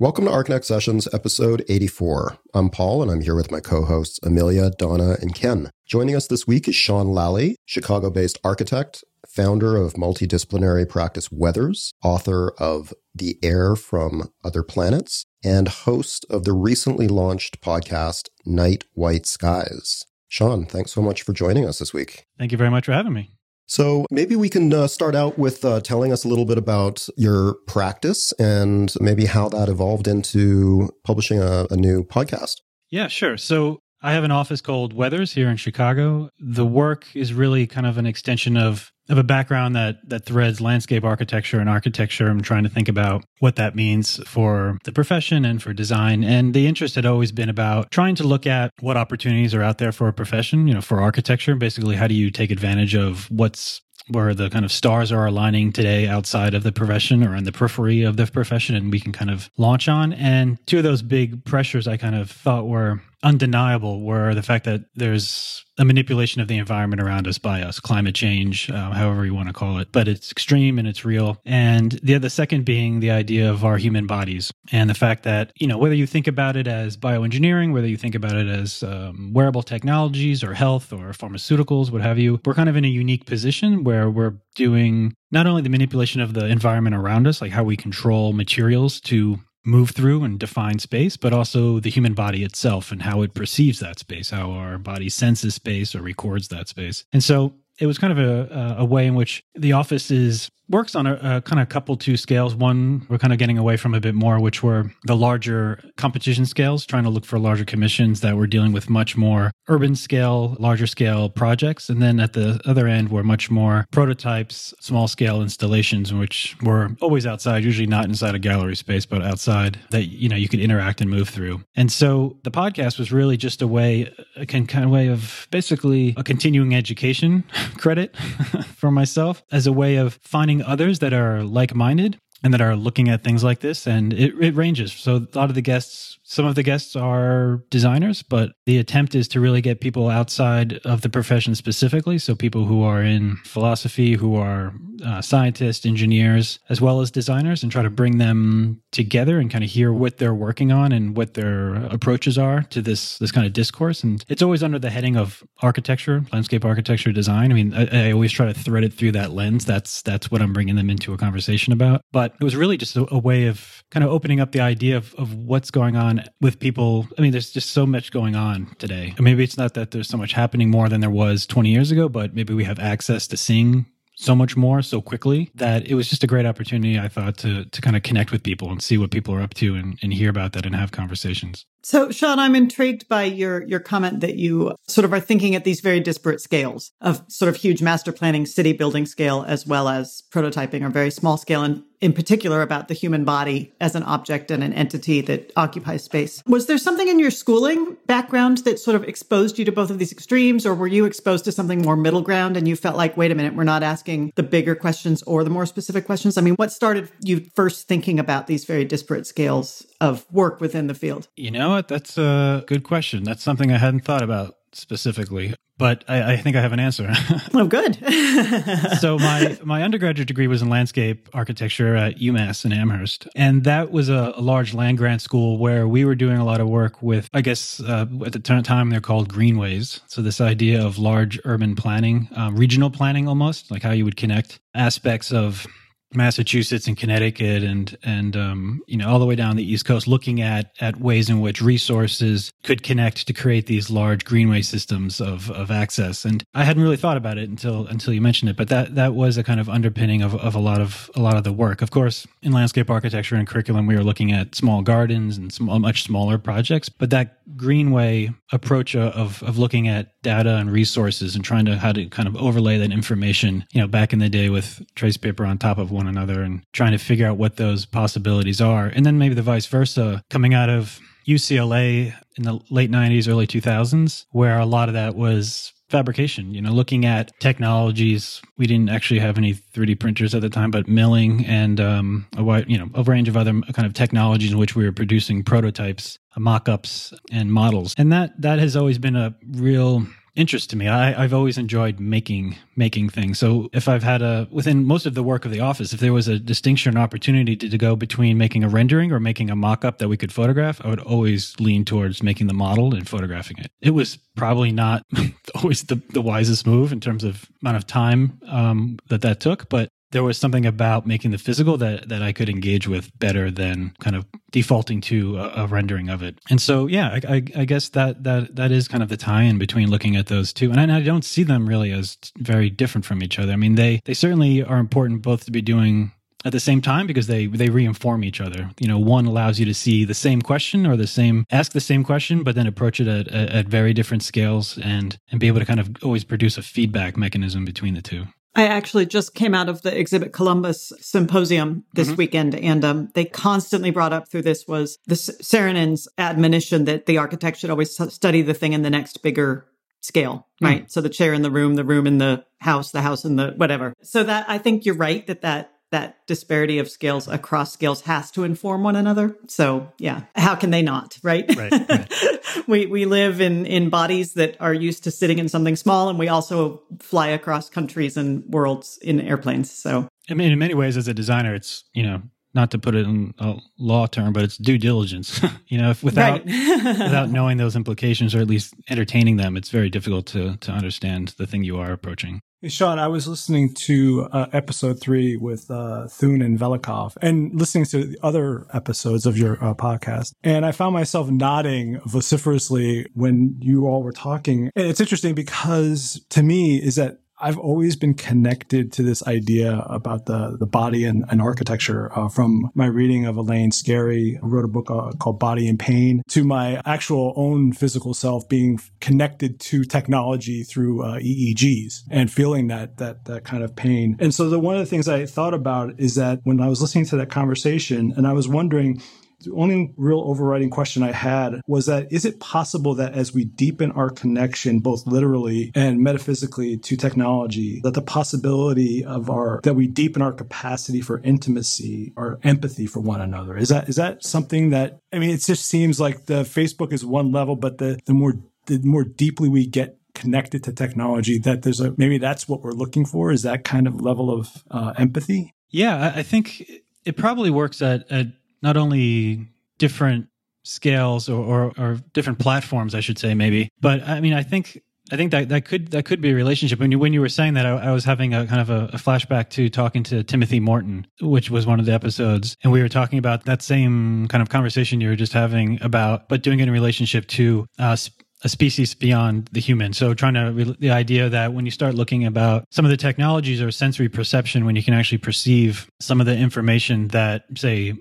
Welcome to Archinect Sessions, episode 84. I'm Paul, and I'm here with my co hosts Amelia, Donna, and Ken. Joining us this week is Sean Lally, Chicago based architect, founder of multidisciplinary practice Weathers, author of The Air from Other Planets, and host of the recently launched podcast Night White Skies. Sean, thanks so much for joining us this week. Thank you very much for having me. So maybe we can uh, start out with uh, telling us a little bit about your practice and maybe how that evolved into publishing a, a new podcast. Yeah, sure. So I have an office called Weathers here in Chicago. The work is really kind of an extension of of a background that that threads landscape architecture and architecture. I'm trying to think about what that means for the profession and for design. And the interest had always been about trying to look at what opportunities are out there for a profession, you know, for architecture. Basically, how do you take advantage of what's where the kind of stars are aligning today outside of the profession or in the periphery of the profession and we can kind of launch on. And two of those big pressures I kind of thought were undeniable were the fact that there's a manipulation of the environment around us by us, climate change, uh, however you want to call it, but it's extreme and it's real. And the the second being the idea of our human bodies and the fact that you know whether you think about it as bioengineering, whether you think about it as um, wearable technologies or health or pharmaceuticals, what have you, we're kind of in a unique position where we're doing not only the manipulation of the environment around us, like how we control materials to move through and define space, but also the human body itself and how it perceives that space, how our body senses space or records that space. And so it was kind of a, a way in which the office is works on a, a, kind of couple two scales. One we're kind of getting away from a bit more, which were the larger competition scales, trying to look for larger commissions that were dealing with much more urban scale, larger scale projects. And then at the other end were much more prototypes, small scale installations, which were always outside, usually not inside a gallery space, but outside that you know you could interact and move through. And so the podcast was really just a way, a kind of way of basically a continuing education credit for myself as a way of finding others that are like minded and that are looking at things like this. And it, it ranges. So a lot of the guests some of the guests are designers, but the attempt is to really get people outside of the profession specifically. So, people who are in philosophy, who are uh, scientists, engineers, as well as designers, and try to bring them together and kind of hear what they're working on and what their approaches are to this this kind of discourse. And it's always under the heading of architecture, landscape architecture, design. I mean, I, I always try to thread it through that lens. That's that's what I'm bringing them into a conversation about. But it was really just a, a way of kind of opening up the idea of, of what's going on with people. I mean, there's just so much going on today. Maybe it's not that there's so much happening more than there was 20 years ago, but maybe we have access to seeing so much more so quickly that it was just a great opportunity i thought to to kind of connect with people and see what people are up to and, and hear about that and have conversations so, Sean, I'm intrigued by your your comment that you sort of are thinking at these very disparate scales of sort of huge master planning, city building scale, as well as prototyping or very small scale, and in particular about the human body as an object and an entity that occupies space. Was there something in your schooling background that sort of exposed you to both of these extremes, or were you exposed to something more middle ground and you felt like, wait a minute, we're not asking the bigger questions or the more specific questions? I mean, what started you first thinking about these very disparate scales of work within the field? You know what? That's a good question. That's something I hadn't thought about specifically, but I, I think I have an answer. oh, good. so my my undergraduate degree was in landscape architecture at UMass in Amherst, and that was a, a large land grant school where we were doing a lot of work with, I guess uh, at the time they're called greenways. So this idea of large urban planning, uh, regional planning, almost like how you would connect aspects of Massachusetts and Connecticut and and um, you know all the way down the East Coast, looking at at ways in which resources could connect to create these large greenway systems of of access. And I hadn't really thought about it until until you mentioned it, but that that was a kind of underpinning of, of a lot of a lot of the work. Of course, in landscape architecture and curriculum, we were looking at small gardens and small, much smaller projects, but that greenway approach of of looking at data and resources and trying to how to kind of overlay that information, you know, back in the day with trace paper on top of one another and trying to figure out what those possibilities are. And then maybe the vice versa coming out of UCLA in the late 90s, early 2000s, where a lot of that was fabrication, you know, looking at technologies. We didn't actually have any 3D printers at the time, but milling and um, a wide, you know, a range of other kind of technologies in which we were producing prototypes, mock-ups and models. And that that has always been a real interest to me. I, I've always enjoyed making making things. So if I've had a within most of the work of the office, if there was a distinction, an opportunity to, to go between making a rendering or making a mock up that we could photograph, I would always lean towards making the model and photographing it. It was probably not always the, the wisest move in terms of amount of time um, that that took, but there was something about making the physical that that I could engage with better than kind of defaulting to a, a rendering of it. And so, yeah, I, I, I, guess that that that is kind of the tie-in between looking at those two, and I, I don't see them really as very different from each other. I mean, they they certainly are important both to be doing at the same time because they they reinform each other. You know, one allows you to see the same question or the same ask the same question, but then approach it at, at, at very different scales and and be able to kind of always produce a feedback mechanism between the two. I actually just came out of the Exhibit Columbus symposium this mm-hmm. weekend, and um, they constantly brought up through this was the Saarinen's admonition that the architect should always study the thing in the next bigger scale, mm. right? Mm. So the chair in the room, the room in the house, the house in the whatever. So that I think you're right that that that disparity of scales across scales has to inform one another. So yeah, how can they not, right? Right. right. we we live in in bodies that are used to sitting in something small, and we also fly across countries and worlds in airplanes. So I mean, in many ways, as a designer, it's you know not to put it in a law term, but it's due diligence. you know, if without without knowing those implications or at least entertaining them, it's very difficult to to understand the thing you are approaching. Hey, Sean, I was listening to uh, episode three with uh, Thün and Velikov and listening to the other episodes of your uh, podcast. And I found myself nodding vociferously when you all were talking. And it's interesting because to me is that I've always been connected to this idea about the, the body and, and architecture uh, from my reading of Elaine Scarry, who wrote a book uh, called Body and Pain, to my actual own physical self being connected to technology through uh, EEGs and feeling that, that, that kind of pain. And so the, one of the things I thought about is that when I was listening to that conversation and I was wondering, the only real overriding question I had was that is it possible that as we deepen our connection, both literally and metaphysically to technology, that the possibility of our, that we deepen our capacity for intimacy or empathy for one another? Is that, is that something that, I mean, it just seems like the Facebook is one level, but the, the more, the more deeply we get connected to technology that there's a maybe that's what we're looking for is that kind of level of uh, empathy yeah i think it probably works at, at not only different scales or, or, or, different platforms, I should say, maybe. But I mean, I think I think that that could that could be a relationship. When you when you were saying that, I, I was having a kind of a, a, flashback to talking to Timothy Morton, which was one of the episodes, and we were talking about that same kind of conversation you were just having about, but doing it in relationship to uh, a species beyond the human. So trying to the idea that when you start looking about some of the technologies or sensory perception, when you can actually perceive some of the information that say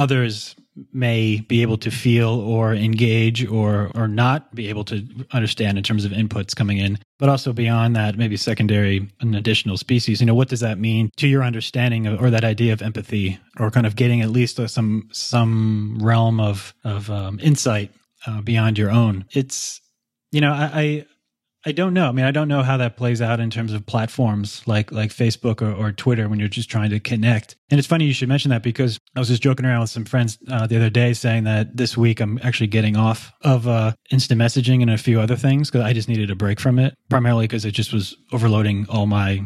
others may be able to feel or engage or or not be able to understand in terms of inputs coming in but also beyond that maybe secondary and additional species. You know what does that mean to your understanding of, or that idea of empathy or kind of getting at least some some realm of of um, insight uh, beyond your own? It's you know I, I don't know. I mean, I don't know how that plays out in terms of platforms like like Facebook or, or Twitter when you're just trying to connect. And it's funny you should mention that because I was just joking around with some friends uh, the other day saying that this week I'm actually getting off of uh, instant messaging and a few other things because I just needed a break from it, primarily because it just was overloading all my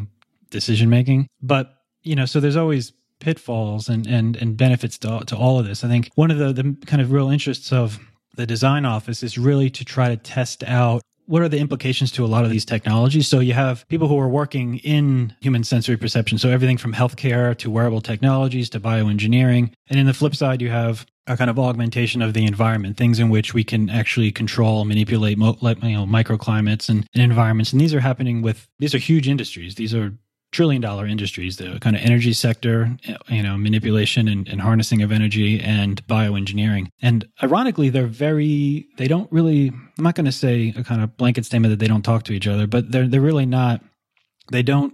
decision making. But you know, so there's always pitfalls and and and benefits to to all of this. I think one of the the kind of real interests of the design office is really to try to test out what are the implications to a lot of these technologies? So you have people who are working in human sensory perception. So everything from healthcare to wearable technologies to bioengineering. And in the flip side, you have a kind of augmentation of the environment, things in which we can actually control, manipulate, you know, microclimates and, and environments. And these are happening with, these are huge industries. These are trillion dollar industries the kind of energy sector you know manipulation and, and, harnessing of energy and bioengineering. And ironically they're very they don't really i'm not going to say a kind of blanket statement that they don't talk to each other but they're they're really not they don't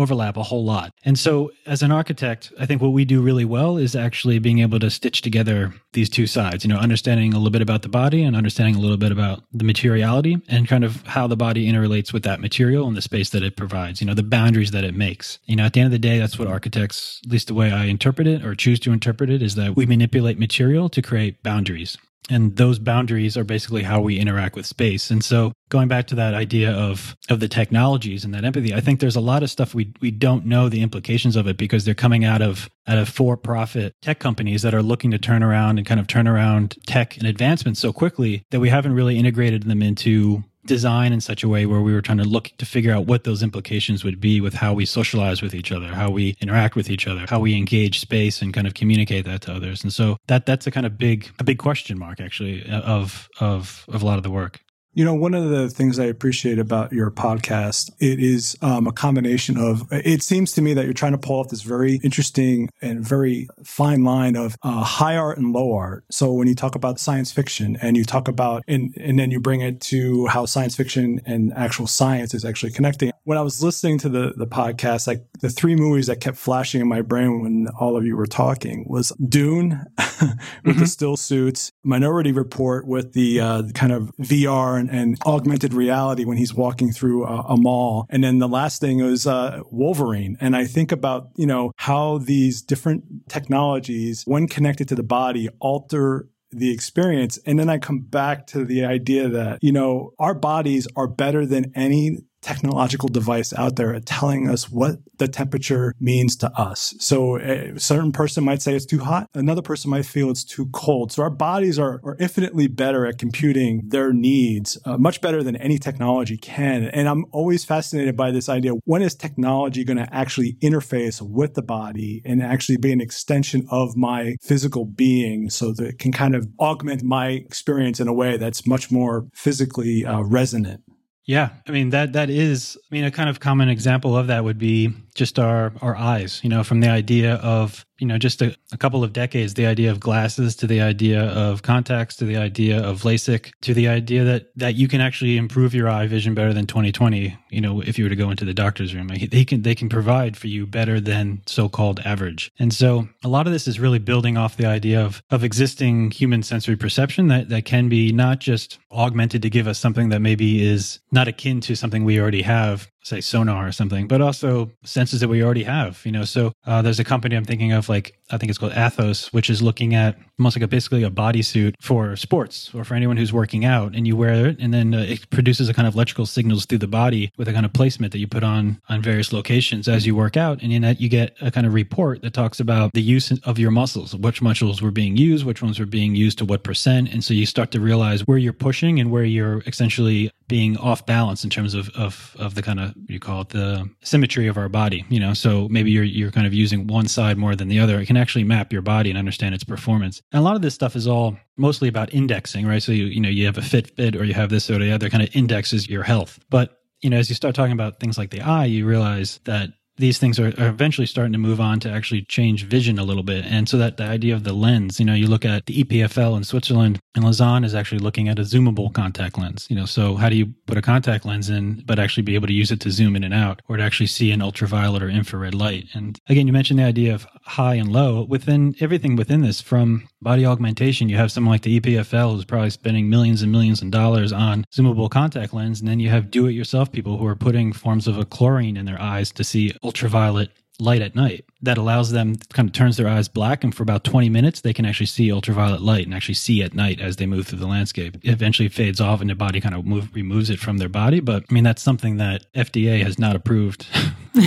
overlap a whole lot. And so, as an architect, I think what we do really well is actually being able to stitch together these two sides, you know, understanding a little bit about the body and understanding a little bit about the materiality and kind of how the body interrelates with that material and the space that it provides, you know, the boundaries that it makes. You know, at the end of the day, that's what architects, at least the way I interpret it or choose to interpret it, is that we manipulate material to create boundaries and those boundaries are basically how we interact with space. And so going back to that idea of of the technologies and that empathy i think there's a lot of stuff we we don't know the implications of it because they're coming out of out of for profit tech companies that are looking to turn around and kind of turn around tech and advancements so quickly that we haven't really integrated them into design in such a way where we were trying to look to figure out what those implications would be with how we socialize with each other, how we interact with each other, how we engage space and kind of communicate that to others. And so that that's a kind of big a big question mark actually uh, of of of a lot of the work. You know, one of the things I appreciate about your podcast, it is um, a combination of, it seems to me that you're trying to pull off this very interesting and very fine line of uh, high art and low art. So when you talk about science fiction and you talk about, and, and then you bring it to how science fiction and actual science is actually connecting. When I was listening to the, the podcast, like the three movies that kept flashing in my brain when all of you were talking was Dune with mm-hmm. the still suits, Minority Report with the uh, kind of VR and, and augmented reality when he's walking through a, a mall. And then the last thing was uh, Wolverine. And I think about, you know, how these different technologies, when connected to the body, alter the experience. And then I come back to the idea that, you know, our bodies are better than any technological device out there telling us what the temperature means to us. So a certain person might say it's too hot. Another person might feel it's too cold. So our bodies are, are infinitely better at computing their needs, uh, much better than any technology can. And I'm always fascinated by this idea. When is technology going to actually interface with the body and actually be an extension of my physical being so that it can kind of augment my experience in a way that's much more physically uh, resonant? Yeah, I mean that that is I mean a kind of common example of that would be just our our eyes, you know, from the idea of you know, just a, a, couple of decades, the idea of glasses to the idea of contacts to the idea of LASIK to the idea that that you can actually improve your eye vision better than 2020. You know, if you were to go into the doctor's room, they can they can provide for you better than so-called average. And so a lot of this is really building off the idea of of existing human sensory perception that that can be not just augmented to give us something that maybe is not akin to something we already have say sonar or something, but also senses that we already have. You know, so uh, there's a company I'm thinking of, like I think it's called Athos, which is looking at almost like a basically a bodysuit for sports or for anyone who's working out, and you wear it, and then uh, it produces a kind of electrical signals through the body with a kind of placement that you put on on various locations as you work out, and in that you get a kind of report that talks about the use of your muscles, which muscles were being used, which ones were being used to what percent, and so you start to realize where you're pushing and where you're essentially being off balance in terms of of of the kind of you call it the symmetry of our body. You know, so maybe you're you're kind of using one side more than the other. It can actually map your body and understand its performance. And a lot of this stuff is all mostly about indexing, right? So you you know you have a Fitbit or you have this or the other kind of indexes your health. But you know, as you start talking about things like the eye, you realize that these things are, are, eventually starting to move on to actually change vision a little bit. And so that the idea of the lens, you know, you look at the EPFL in Switzerland, and Lausanne is actually looking at a zoomable contact lens. You know, so how do you put a contact lens in, but actually be able to use it to zoom in and out, or to actually see an ultraviolet or infrared light? And again, you mentioned the idea of high and low within everything within this, from body augmentation. You have someone like the EPFL who's probably spending millions and millions of dollars on zoomable contact lens, and then you have do-it-yourself people who are putting forms of a chlorine in their eyes to see ultraviolet light at night that allows them kind of turns their eyes black and for about 20 minutes they can actually see ultraviolet light and actually see at night as they move through the landscape. It eventually fades off and their body kind of move, removes it from their body but i mean that's something that fda has not approved.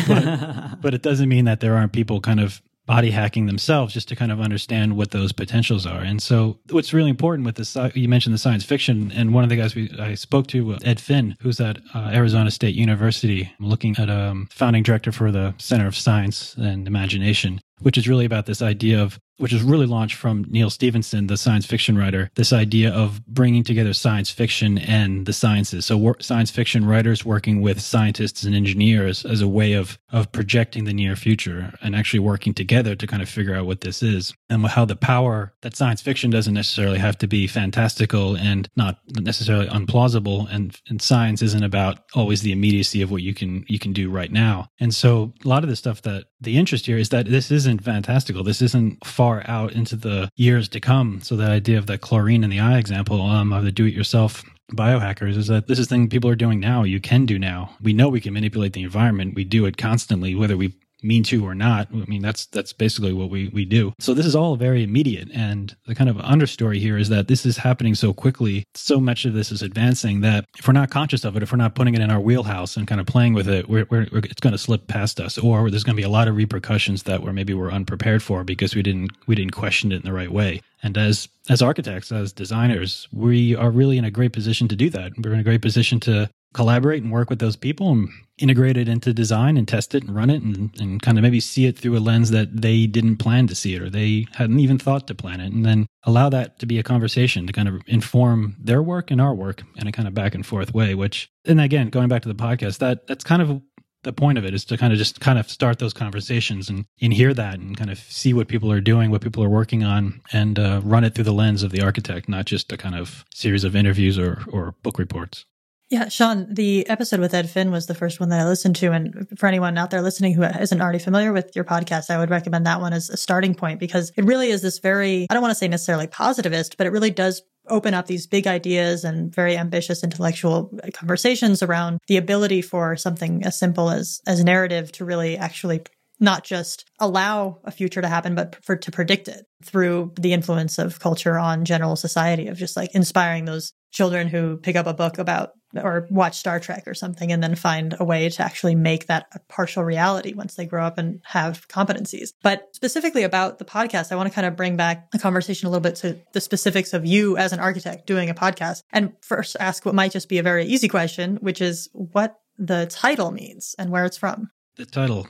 But, but it doesn't mean that there aren't people kind of body hacking themselves just to kind of understand what those potentials are. And so, what's really important with this, you mentioned the science fiction, and one of the guys we I spoke to, Ed Finn, who's at uh, Arizona State University, looking at a um, founding director for the Center of Science and Imagination, which is really about this idea of which is really launched from Neal Stephenson, the science fiction writer, this idea of bringing together science fiction and the sciences. So science fiction writers working with scientists and engineers as a way of of projecting the near future and actually working together to kind of figure out what this is and how the power that science fiction doesn't necessarily have to be fantastical and not necessarily unplausible and, and science isn't about always the immediacy of what you can you can do right now. And so a lot of the stuff that the interest here is that this isn't fantastical. This isn't far out into the years to come. So that idea of the chlorine in the eye example um, of the do-it-yourself biohackers is that this is thing people are doing now. You can do now. We know we can manipulate the environment. We do it constantly, whether we mean to or not. I mean, that's that's basically what we we do. So this is all very immediate, and the kind of understory here is that this is happening so quickly. So much of this is advancing that if we're not conscious of it, if we're not putting it in our wheelhouse and kind of playing with it, we're, we're, it's going to slip past us, or there's going to be a lot of repercussions that we're maybe we're unprepared for because we didn't we didn't question it in the right way. And as as architects, as designers, we are really in a great position to do that. We're in a great position to collaborate and work with those people and integrate it into design and test it and run it and, and kind of maybe see it through a lens that they didn't plan to see it or they hadn't even thought to plan it and then allow that to be a conversation to kind of inform their work and our work in a kind of back and forth way which and again going back to the podcast that that's kind of the point of it is to kind of just kind of start those conversations and, and hear that and kind of see what people are doing, what people are working on, and uh, run it through the lens of the architect, not just a kind of series of interviews or, or book reports. Yeah, Sean, the episode with Ed Finn was the first one that I listened to. And for anyone out there listening who isn't already familiar with your podcast, I would recommend that one as a starting point because it really is this very, I don't want to say necessarily positivist, but it really does open up these big ideas and very ambitious intellectual conversations around the ability for something as simple as as narrative to really actually not just allow a future to happen, but for to predict it through the influence of culture on general society of just like inspiring those children who pick up a book about or watch Star Trek or something and then find a way to actually make that a partial reality once they grow up and have competencies. But specifically about the podcast, I want to kind of bring back the conversation a little bit to the specifics of you as an architect doing a podcast and first ask what might just be a very easy question, which is what the title means and where it's from. The title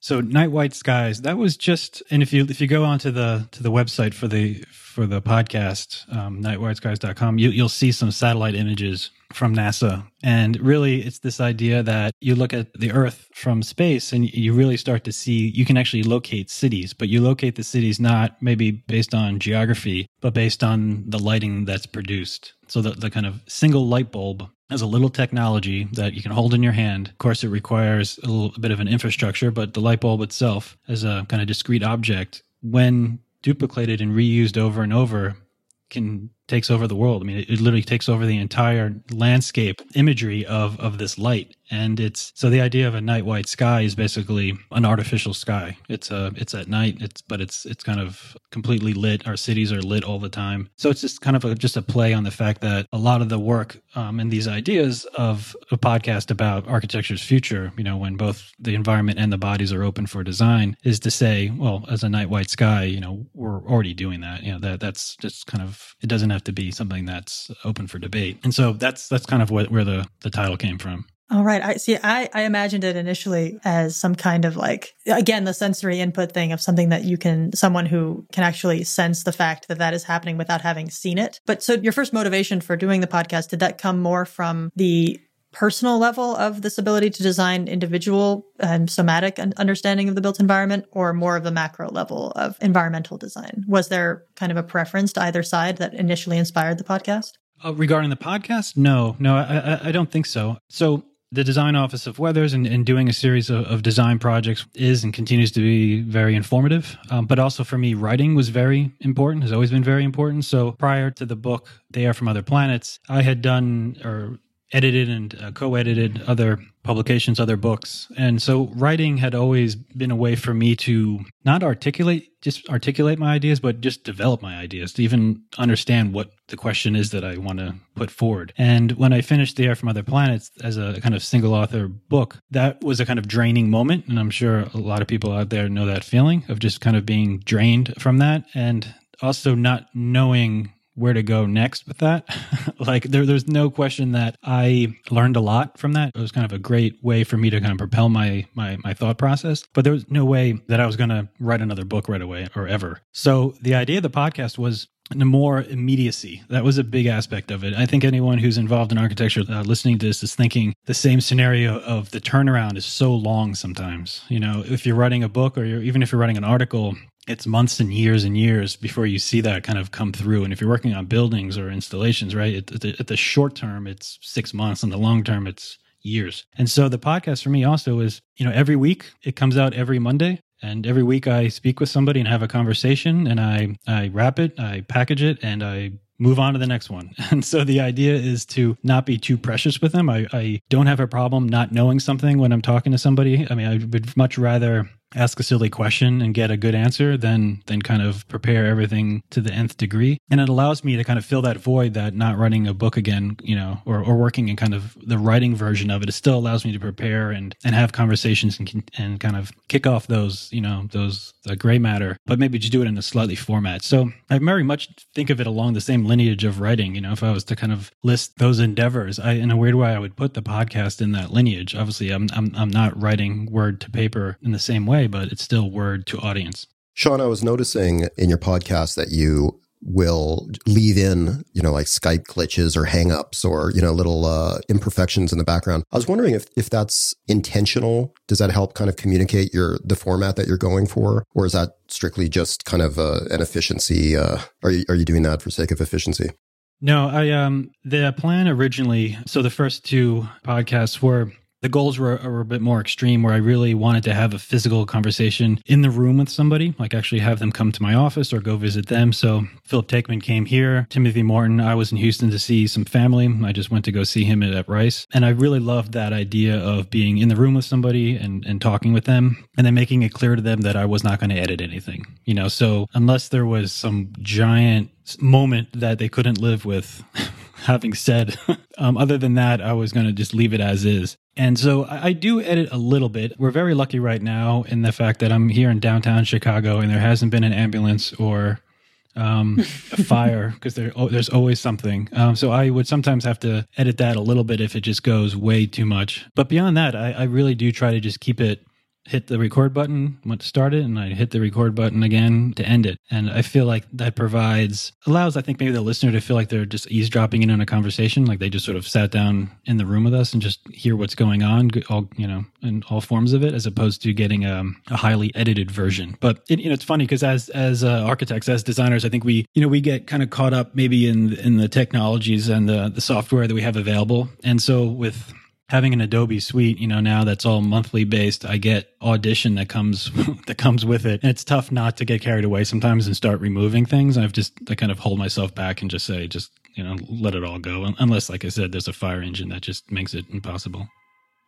so night white skies. That was just, and if you if you go onto the to the website for the for the podcast, um, nightwhiteskies.com, you, you'll see some satellite images from NASA, and really, it's this idea that you look at the Earth from space, and you really start to see you can actually locate cities, but you locate the cities not maybe based on geography, but based on the lighting that's produced. So the the kind of single light bulb as a little technology that you can hold in your hand. Of course, it requires a little a bit of an infrastructure, but the light bulb itself, as a kind of discrete object, when duplicated and reused over and over, can takes over the world. I mean, it, it, literally takes over the entire landscape imagery of of this light. And it's so the idea of a night white sky is basically an artificial sky. It's a it's at night. It's but it's it's kind of completely lit. Our cities are lit all the time. So it's just kind of a, just a play on the fact that a lot of the work um, and these ideas of a podcast about architecture's future, you know, when both the environment and the bodies are open for design, is to say, well, as a night white sky, you know, we're already doing that. You know, that that's just kind of it doesn't have to be something that's open for debate. And so that's that's kind of what, where the the title came from. All right. I see. I, I imagined it initially as some kind of like, again, the sensory input thing of something that you can, someone who can actually sense the fact that that is happening without having seen it. But so your first motivation for doing the podcast, did that come more from the personal level of this ability to design individual and somatic understanding of the built environment or more of the macro level of environmental design? Was there kind of a preference to either side that initially inspired the podcast? Uh, regarding the podcast, no, no, I, I, I, don't think so. So the design office of Weathers and, and doing a series of, of, design projects is and continues to be very informative. Um, but also for me, writing was very important, has always been very important. So prior to the book, The Air From Other Planets, I had done or edited and uh, co-edited other publications other books. And so writing had always been a way for me to not articulate just articulate my ideas but just develop my ideas to even understand what the question is that i want to put forward. And when i finished the air from other planets as a kind of single author book that was a kind of draining moment and i'm sure a lot of people out there know that feeling of just kind of being drained from that and also not knowing where to go next with that. like there, there's no question that I learned a lot from that. It was kind of a great way for me to kind of propel my my my thought process. But there was no way that I was going to write another book right away or ever. So the idea of the podcast was more immediacy. That was a big aspect of it. I think anyone who's involved in architecture uh, listening to this is thinking the same scenario of the turnaround is so long sometimes. You know, if you're writing a book or even if you're writing an article, it's months and years and years before you see that kind of come through. And if you're working on buildings or installations, right, at the, at the short term, it's six months, and the long term, it's years. And so the podcast for me also is, you know, every week it comes out every Monday. And every week I speak with somebody and have a conversation and I, I wrap it, I package it, and I move on to the next one. And so the idea is to not be too precious with them. I, I don't have a problem not knowing something when I'm talking to somebody. I mean, I would much rather ask a silly question and get a good answer then than kind of prepare everything to the nth degree. And it allows me to kind of fill that void that not writing a book again, you know, or, or working in kind of the writing version of it. It still allows me to prepare and and have conversations and and kind of kick off those, you know, those the gray matter, but maybe just do it in a slightly format. So I very much think of it along the same lineage of writing. You know, if I was to kind of list those endeavors, I in a weird way I would put the podcast in that lineage. Obviously, I'm I'm I'm not writing word to paper in the same way, but it's still word to audience. Sean, I was noticing in your podcast that you will leave in, you know, like Skype glitches or hangups or, you know, little uh, imperfections in the background. I was wondering if, if that's intentional. Does that help kind of communicate your, the format that you're going for? Or is that strictly just kind of uh, an efficiency? Uh, are you, are you doing that for sake of efficiency? No, I, um, the plan originally, so the first two podcasts were the goals were, were, a bit more extreme where I really wanted to have a physical conversation in the room with somebody, like actually have them come to my office or go visit them. So Philip Takeman came here, Timothy Morton. I was in Houston to see some family. I just went to go see him at, Rice. And I really loved that idea of being in the room with somebody and, and talking with them and then making it clear to them that I was not going to edit anything, you know? So unless there was some giant moment that they couldn't live with, having said, um, other than that, I was going to just leave it as is. And so I do edit a little bit. We're very lucky right now in the fact that I'm here in downtown Chicago and there hasn't been an ambulance or um, a fire because there, oh, there's always something. Um, so I would sometimes have to edit that a little bit if it just goes way too much. But beyond that, I, I really do try to just keep it hit the record button start it and I hit the record button again to end it. And I feel like that provides allows I think maybe the listener to feel like they're just eavesdropping in on a conversation, like they just sort of sat down in the room with us and just hear what's going on, all you know, in all forms of it, as opposed to getting a, a highly edited version. But it, you know, it's funny because as as uh, architects, as designers, I think we you know we get kind of caught up maybe in in the technologies and the the software that we have available, and so with having an Adobe suite, you know, now that's all monthly based, I get audition that comes that comes with it. And it's tough not to get carried away sometimes and start removing things. I've just I kind of hold myself back and just say just, you know, let it all go unless like I said there's a fire engine that just makes it impossible.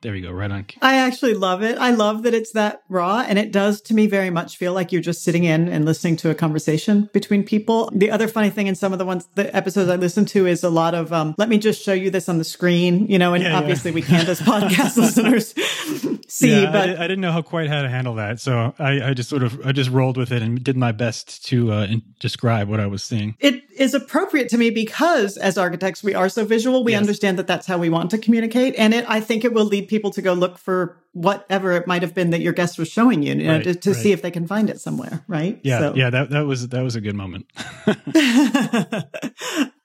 There we go, right on. I actually love it. I love that it's that raw, and it does to me very much feel like you're just sitting in and listening to a conversation between people. The other funny thing in some of the ones, the episodes I listen to, is a lot of um, "Let me just show you this on the screen," you know. And yeah, obviously, yeah. we can't as podcast listeners see. Yeah, but I, I, didn't know how quite how to handle that, so I, I, just sort of I just rolled with it and did my best to uh, in, describe what I was seeing. It is appropriate to me because, as architects, we are so visual. We yes. understand that that's how we want to communicate, and it I think it will lead people to go look for whatever it might have been that your guest was showing you, you know, right, to, to right. see if they can find it somewhere, right? Yeah, so. yeah, that that was that was a good moment.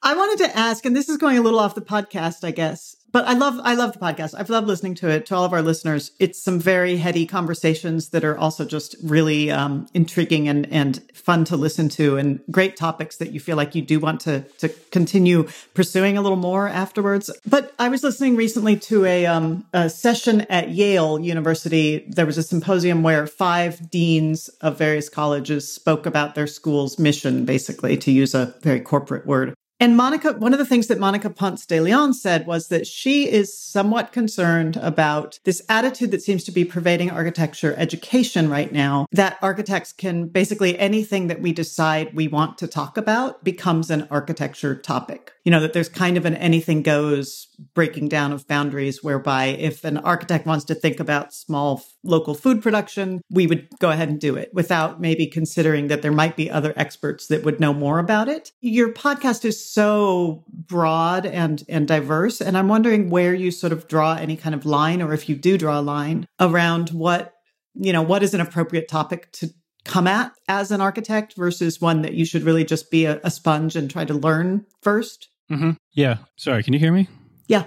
I wanted to ask, and this is going a little off the podcast, I guess but I love I love the podcast. I've loved listening to it. To all of our listeners, it's some very heady conversations that are also just really um, intriguing and and fun to listen to, and great topics that you feel like you do want to to continue pursuing a little more afterwards. But I was listening recently to a, um, a session at Yale University. There was a symposium where five deans of various colleges spoke about their school's mission, basically, to use a very corporate word. And Monica, one of the things that Monica Ponce de Leon said was that she is somewhat concerned about this attitude that seems to be pervading architecture education right now that architects can basically anything that we decide we want to talk about becomes an architecture topic. You know, that there's kind of an anything goes breaking down of boundaries whereby if an architect wants to think about small local food production, we would go ahead and do it without maybe considering that there might be other experts that would know more about it. Your podcast is so broad and and diverse and I'm wondering where you sort of draw any kind of line or if you do draw a line around what you know what is an appropriate topic to come at as an architect versus one that you should really just be a, a sponge and try to learn 1st mm-hmm. Yeah. Sorry. Can you hear me? Yeah.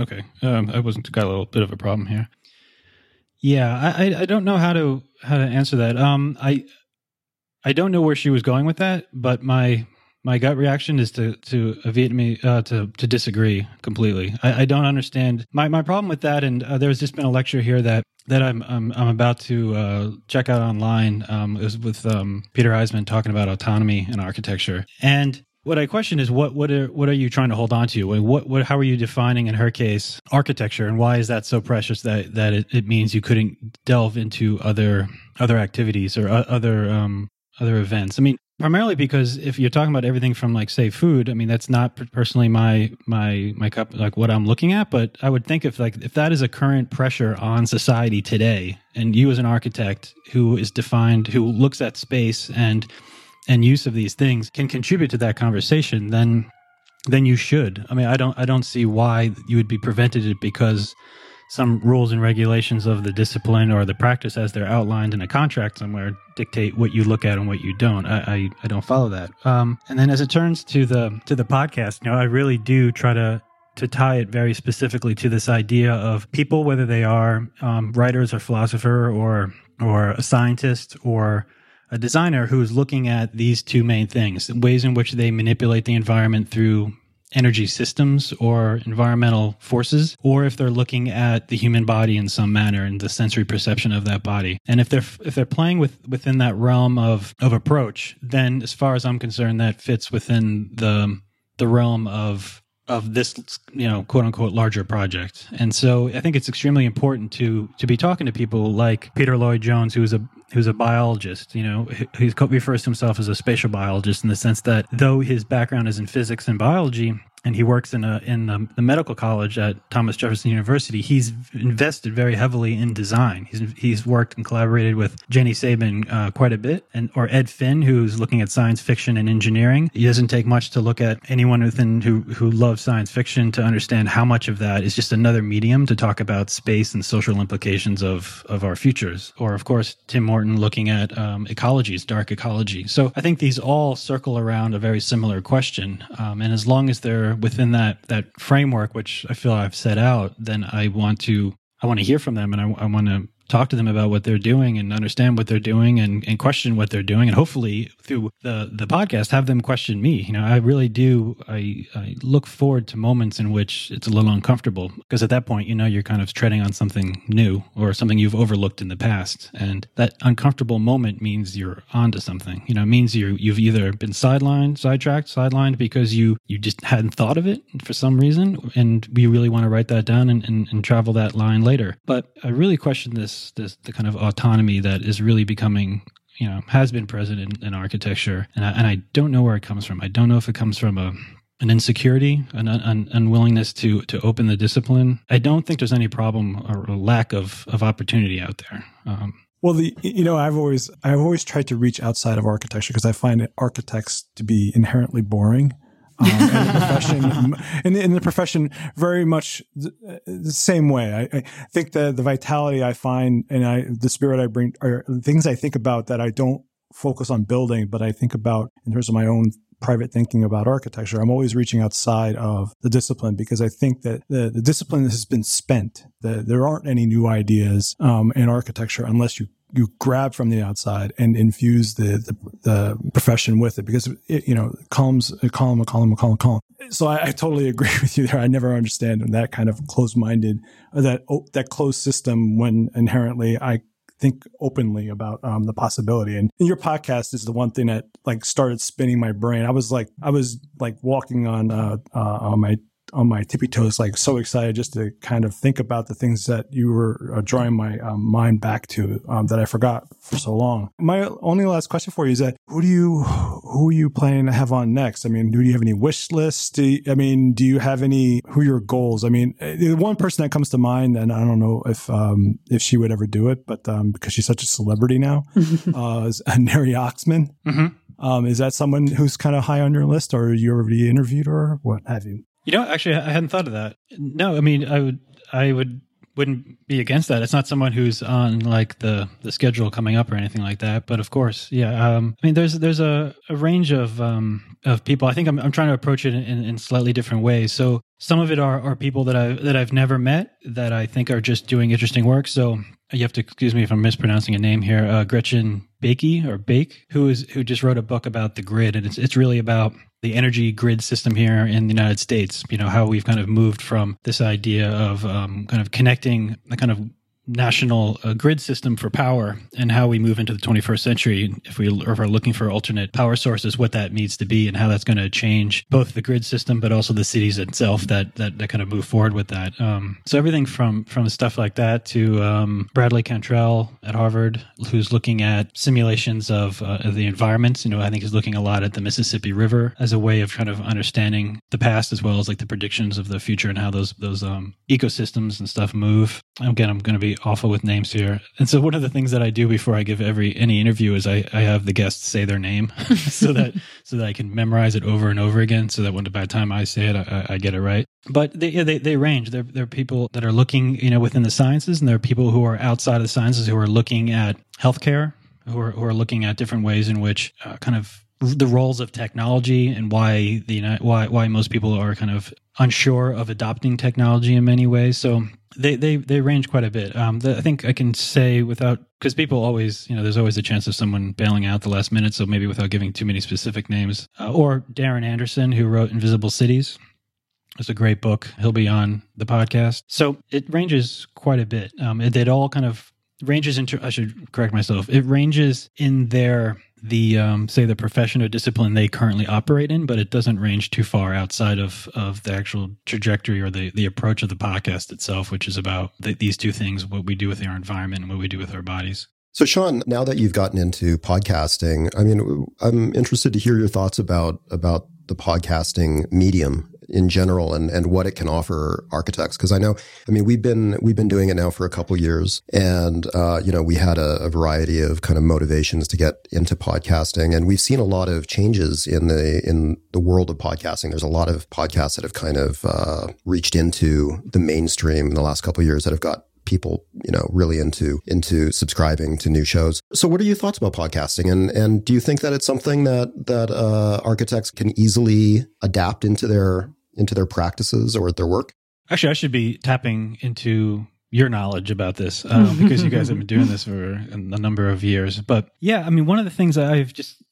Okay. Um, I wasn't got a little bit of a problem here. Yeah, I, I don't know how to how to answer that. Um, I I don't know where she was going with that, but my my gut reaction is to to Vietnamese uh, to to disagree completely. I, I, don't understand my my problem with that. And uh, there's just been a lecture here that that I'm I'm, I'm about to uh, check out online. Um, it was with um, Peter Eisenman talking about autonomy and architecture, and what I question is what what are what are you trying to hold on to? What what how are you defining in her case architecture, and why is that so precious that that it, it means you couldn't delve into other other activities or other um, other events? I mean, primarily because if you're talking about everything from like say food, I mean that's not personally my my my cup like what I'm looking at, but I would think if like if that is a current pressure on society today, and you as an architect who is defined who looks at space and and use of these things can contribute to that conversation, then then you should. I mean, I don't I don't see why you would be prevented it because some rules and regulations of the discipline or the practice as they're outlined in a contract somewhere dictate what you look at and what you don't. I I, I don't follow that. Um, and then as it turns to the to the podcast, you know, I really do try to to tie it very specifically to this idea of people, whether they are um, writers or philosopher or or a scientist or a designer who is looking at these two main things ways in which they manipulate the environment through energy systems or environmental forces or if they're looking at the human body in some manner and the sensory perception of that body. And if they're if they're playing with within that realm of of approach then as far as i'm concerned that fits within the the realm of of this you know quote unquote larger project. And so i think it's extremely important to to be talking to people like peter lloyd jones who's a who's a biologist you know he refers to himself as a spatial biologist in the sense that though his background is in physics and biology and he works in a in the, the, medical college at Thomas Jefferson University. He's invested very heavily in design. He's he's worked and collaborated with Jenny Sabin uh, quite a bit, and or Ed Finn, who's looking at science fiction and engineering. It doesn't take much to look at anyone within who who loves science fiction to understand how much of that is just another medium to talk about space and social implications of of our futures. Or of course, Tim Morton looking at um, ecologies, dark ecology. So I think these all circle around a very similar question, um, and as long as they're within that that framework, which I feel I've set out, then I want to I want to hear from them, and I, I want to talk to them about what they're doing and understand what they're doing and, and question what they're doing. And hopefully through the the podcast have them question me. You know i really do i i look forward to moments in which it's a little uncomfortable because at that point you know you're kind of treading on something new or something you've overlooked in the past. And that uncomfortable moment means you're onto something. You know it means you you've either been sidelined sidetracked sidelined because you you just hadn't thought of it for some reason and we really want to write that down and, and, and travel that line later. But i really question this this the kind of autonomy that is really becoming you know has been present in, in architecture and I, and I don't know where it comes from i don't know if it comes from a an insecurity, an, an, unwillingness to to open the discipline. I don't think there's any problem or lack of of opportunity out there. Um, well, the you know I've always I've always tried to reach outside of architecture because I find architects to be inherently boring um, in the profession, in the, in the, profession, very much the, the same way. I, I, think the the vitality I find and I the spirit I bring are things I think about that I don't focus on building, but I think about in terms of my own private thinking about architecture. I'm always reaching outside of the discipline because I think that the, the discipline has been spent. The, there aren't any new ideas um, in architecture unless you you grab from the outside and infuse the, the, the profession with it because it, you know columns a column a column a column a column. So I, I, totally agree with you there. I never understand that kind of closed-minded that that closed system when inherently i think openly about um, the possibility. And, and, your podcast is the one thing that like started spinning my brain. I was like i was like walking on uh, uh on my on my tippy toes, like so excited just to kind of think about the things that you were uh, drawing my um, mind back to um, that I forgot for so long. My only last question for you is that who do you who are you planning to have on next? I mean, do you have any wish lists? You, I mean, do you have any who are your goals? I mean, uh, the one person that comes to mind, and I don't know if um, if she would ever do it, but um, because she's such a celebrity now, uh, is Neri Oxman. Mm-hmm. Um, is that someone who's kind of high on your list, or you already interviewed her? What have you? You know, actually, I hadn't thought of that. No, I mean, I would, I would, wouldn't be against that. It's not someone who's on like the the schedule coming up or anything like that. But of course, yeah. Um, I mean, there's there's a, a range of um of people. I think I'm I'm trying to approach it in, in slightly different ways. So some of it are are people that I that I've never met that I think are just doing interesting work. So you have to excuse me if I'm mispronouncing a name here. Uh, Gretchen Bakey or Bake, who is who just wrote a book about the grid, and it's it's really about the energy grid system here in the United States. You know how we've kind of moved from this idea of um, kind of connecting the kind of national uh, grid system for power and how we move into the 21st century. If we we're looking for alternate power sources what that needs to be and how that's going to change both the grid system but also the cities itself that that, that kind of move forward with that. Um, so everything from from stuff like that to um, Bradley Cantrell at Harvard who's looking at simulations of, uh, of the environments you know I think he's looking a lot at the Mississippi River as a way of kind of understanding the past as well as like the predictions of the future and how those those um, ecosystems and stuff move. Again I'm going to be awful with names here. And so one of the things that I do before I give every any interview is I, I have the guests say their name so that so that I can memorize it over and over again so that when by the time I say it I, I get it right. But they, yeah, they they range. They're they're people that are looking you know within the sciences and there are people who are outside of the sciences who are looking at healthcare who are who are looking at different ways in which uh, kind of the roles of technology and why the why why most people are kind of unsure of adopting technology in many ways. So they they they range quite a bit. Um, the, I think I can say without because people always you know there's always a chance of someone bailing out the last minute. So maybe without giving too many specific names, uh, or Darran Anderson who wrote Invisible Cities. It's a great book. He'll be on the podcast. So it ranges quite a bit. Um, it, it all kind of ranges into. I should correct myself. It ranges in their the um, say the profession or discipline they currently operate in, but it doesn't range too far outside of of the actual trajectory or the the approach of the podcast itself, which is about the, these two things: what we do with our environment and what we do with our bodies. So, Sean, now that you've gotten into podcasting, I mean, I'm interested to hear your thoughts about about the podcasting medium in general and, and what it can offer architects. Cause I know, I mean, we've been, we've been doing it now for a couple years and, uh, you know, we had a, a, variety of kind of motivations to get into podcasting and we've seen a lot of changes in the, in the world of podcasting. There's a lot of podcasts that have kind of, uh, reached into the mainstream in the last couple years that have got people, you know, really into into subscribing to new shows. So, what are your thoughts about podcasting, and and do you think that it's something that that uh, architects can easily adapt into their into their practices or their work? Actually, I should be tapping into your knowledge about this um, because you guys have been doing this for a number of years. But yeah, I mean, one of the things I've just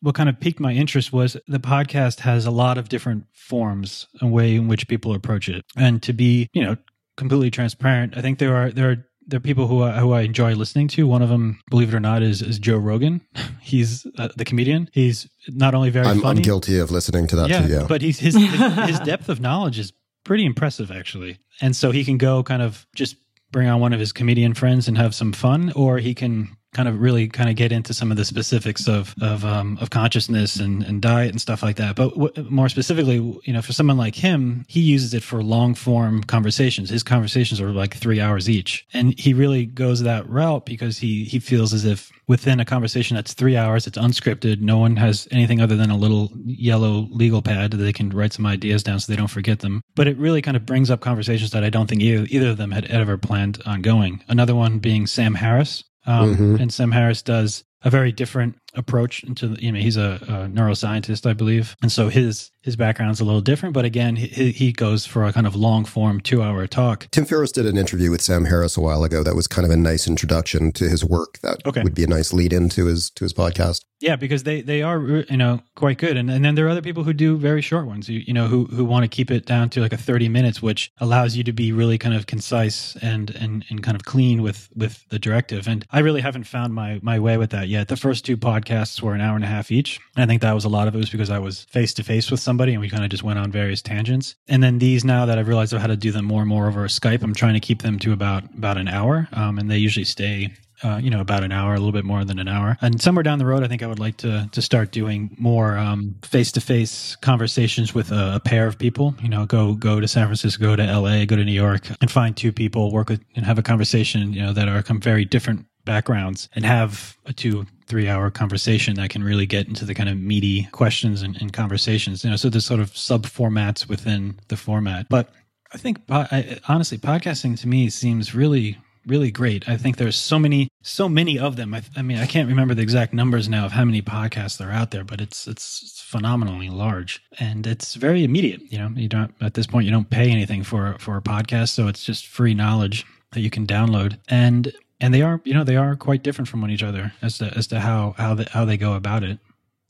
what kind of piqued my interest was the podcast has a lot of different forms and way in which people approach it, and to be you know completely transparent, I think there are there are there are people who I, who I enjoy listening to. One of them, believe it or not, is is Joe Rogan. He's uh, the comedian. He's not only very I'm, funny, I'm guilty of listening to that yeah, too. Yeah, but he's his his depth of knowledge is pretty impressive actually. And so he can go kind of just bring on one of his comedian friends and have some fun, or he can kind of really kind of get into some of the specifics of of um, of consciousness and, and diet and stuff like that. But w- more specifically, you know, for someone like him, he uses it for long form conversations. His conversations are like three hours each, and he really goes that route because he he feels as if within a conversation that's three hours, it's unscripted. No one has anything other than a little yellow legal pad that they can write some ideas down so they don't forget them. But it really kind of brings up conversations that I don't think either, either of them had ever planned on going. Another one being Sam Harris, um, mm-hmm. And Sam Harris does a very different approach into the, you know he's a, a, neuroscientist i believe. And so his his background's a little different but again he, he goes for a kind of long form two hour talk. Tim ferriss did an interview with sam harris a while ago that was kind of a nice introduction to his work that okay. would be a nice lead into his to his podcast. Yeah because they they are you know quite good. And, and then there are other people who do very short ones you, you know who who want to keep it down to like a 30 minutes which allows you to be really kind of concise and and and kind of clean with with the directive. And i really haven't found my my way with that yet. The first two podcasts podcasts were an hour and a half each. And I think that was a lot of it was because I was face to face with somebody and we kind of just went on various tangents. And then these now that I've realized I've had to do them more and more over Skype, I'm trying to keep them to about about an hour. Um, and they usually stay uh, you know, about an hour, a little bit more than an hour. And somewhere down the road, I think I would like to to start doing more face to face conversations with a, a, pair of people. You know, go go to San Francisco, go to L.A., go to New York, and find two people, work with, and have a conversation. You know, that are from very different backgrounds, and have a two three hour conversation that can really get into the kind of meaty questions and, and conversations. You know, so there's sort of sub formats within the format. But I think I, honestly, podcasting to me seems really really great. I think there's so many, so many of them. I, I, mean, I can't remember the exact numbers now of how many podcasts are out there, but it's it's phenomenally large and it's very immediate. You know, you don't at this point you don't pay anything for for a podcast, so it's just free knowledge that you can download. And and they are you know they are quite different from one each other as to as to how how the, how they go about it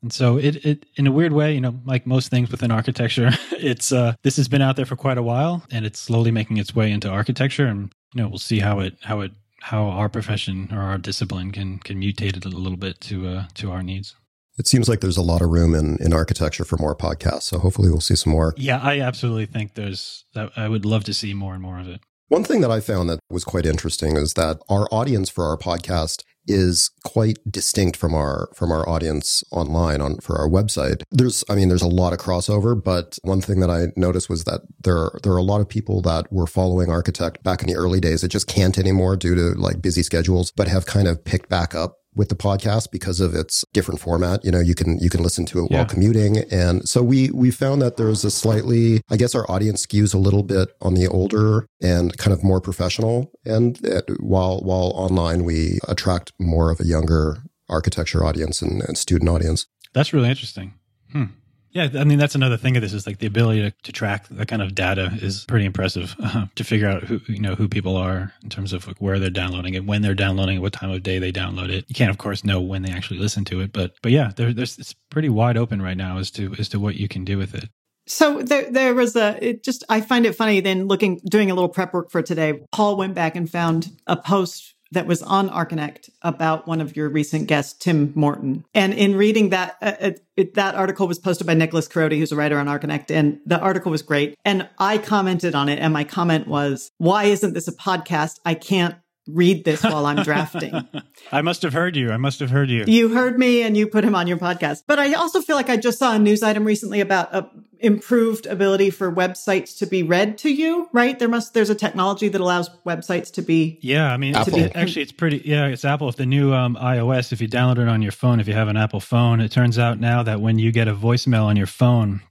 and so it, it in a weird way you know like most things within architecture it's uh this has been out there for quite a while and it's slowly making its way into architecture and you know we'll see how it how it how our profession or our discipline can can mutate it a little bit to uh, to our needs. It seems like there's a lot of room in, in architecture for more podcasts. So hopefully we'll see some more. Yeah, I absolutely think there's I would love to see more and more of it. One thing that I found that was quite interesting is that our audience for our podcast is quite distinct from our from our audience online on for our website. There's I mean there's a lot of crossover, but one thing that I noticed was that there there are a lot of people that were following Archinect back in the early days that just can't anymore due to like busy schedules, but have kind of picked back up with the podcast because of its different format. You know, you can you can listen to it yeah. while commuting, and so we we found that there's a slightly, I guess, our audience skews a little bit on the older and kind of more professional, and it, while while online we attract more of a younger architecture audience and, and student audience. That's really interesting. Hmm. Yeah, I mean that's another thing of this is like the ability to, to track the kind of data is pretty impressive uh, to figure out who you know who people are in terms of like where they're downloading it, when they're downloading it, what time of day they download it. You can't, of course, know when they actually listen to it, but but yeah, there, there's it's pretty wide open right now as to as to what you can do with it. So there, there was a. It just I find it funny. Then looking, doing a little prep work for today, Paul went back and found a post that was on Archinect about one of your recent guests, Tim Morton. And in reading that, uh, it, it, that article was posted by Nicholas Korody, who's a writer on Archinect, and the article was great. And I commented on it, and my comment was, "Why isn't this a podcast? I can't read this while I'm drafting. I must have heard you. I must have heard you. You heard me and you put him on your podcast. But I also feel like I just saw a news item recently about a improved ability for websites to be read to you, right? There must there's a technology that allows websites to be Yeah, I mean it, actually it's pretty yeah, it's Apple if the new um, iOS if you download it on your phone if you have an Apple phone, it turns out now that when you get a voicemail on your phone,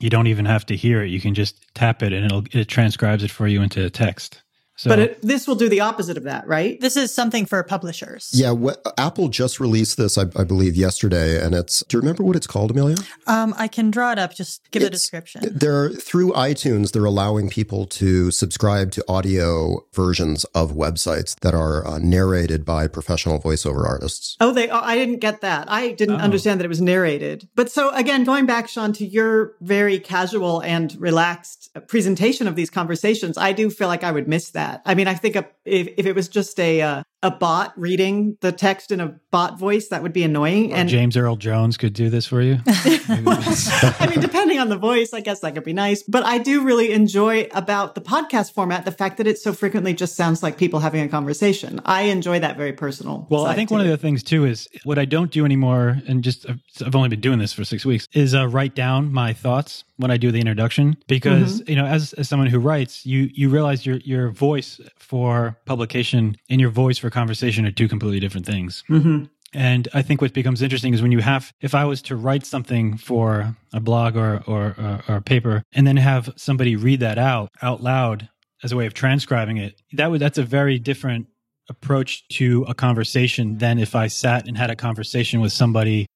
you don't even have to hear it. You can just tap it and it'll it transcribes it for you into text. So, but it, this will do the opposite of that, right? This is something for publishers. Yeah, what, Apple just released this, I, I, believe, yesterday, and it's. Do you remember what it's called, Amelia? Um, I can draw it up. Just give it's, a description. They're through iTunes. They're allowing people to subscribe to audio versions of websites that are uh, narrated by professional voiceover artists. Oh, they. Oh, I didn't get that. I didn't oh. understand that it was narrated. But so again, going back, Sean, to your very casual and relaxed presentation of these conversations, I do feel like I would miss that that. I mean, I think a, if, if it was just a uh, a bot reading the text in a bot voice, that would be annoying. Or and James Earl Jones could do this for you. I mean, depending on the voice, I guess that could be nice. But I do really enjoy about the podcast format the fact that it so frequently just sounds like people having a conversation. I enjoy that very personal. Well, I think one it. of the things too is what I don't do anymore, and just I've only been doing this for six weeks, is uh, write down my thoughts when I do the introduction because mm-hmm. you know, as, as someone who writes, you you realize your your voice for publication and your voice for conversation are two completely different things. Mm-hmm. And I think what becomes interesting is when you have, if I was to write something for a blog or, or, or, or a paper and then have somebody read that out, out loud as a way of transcribing it, that would, that's a very different approach to a conversation than if I sat and had a conversation with somebody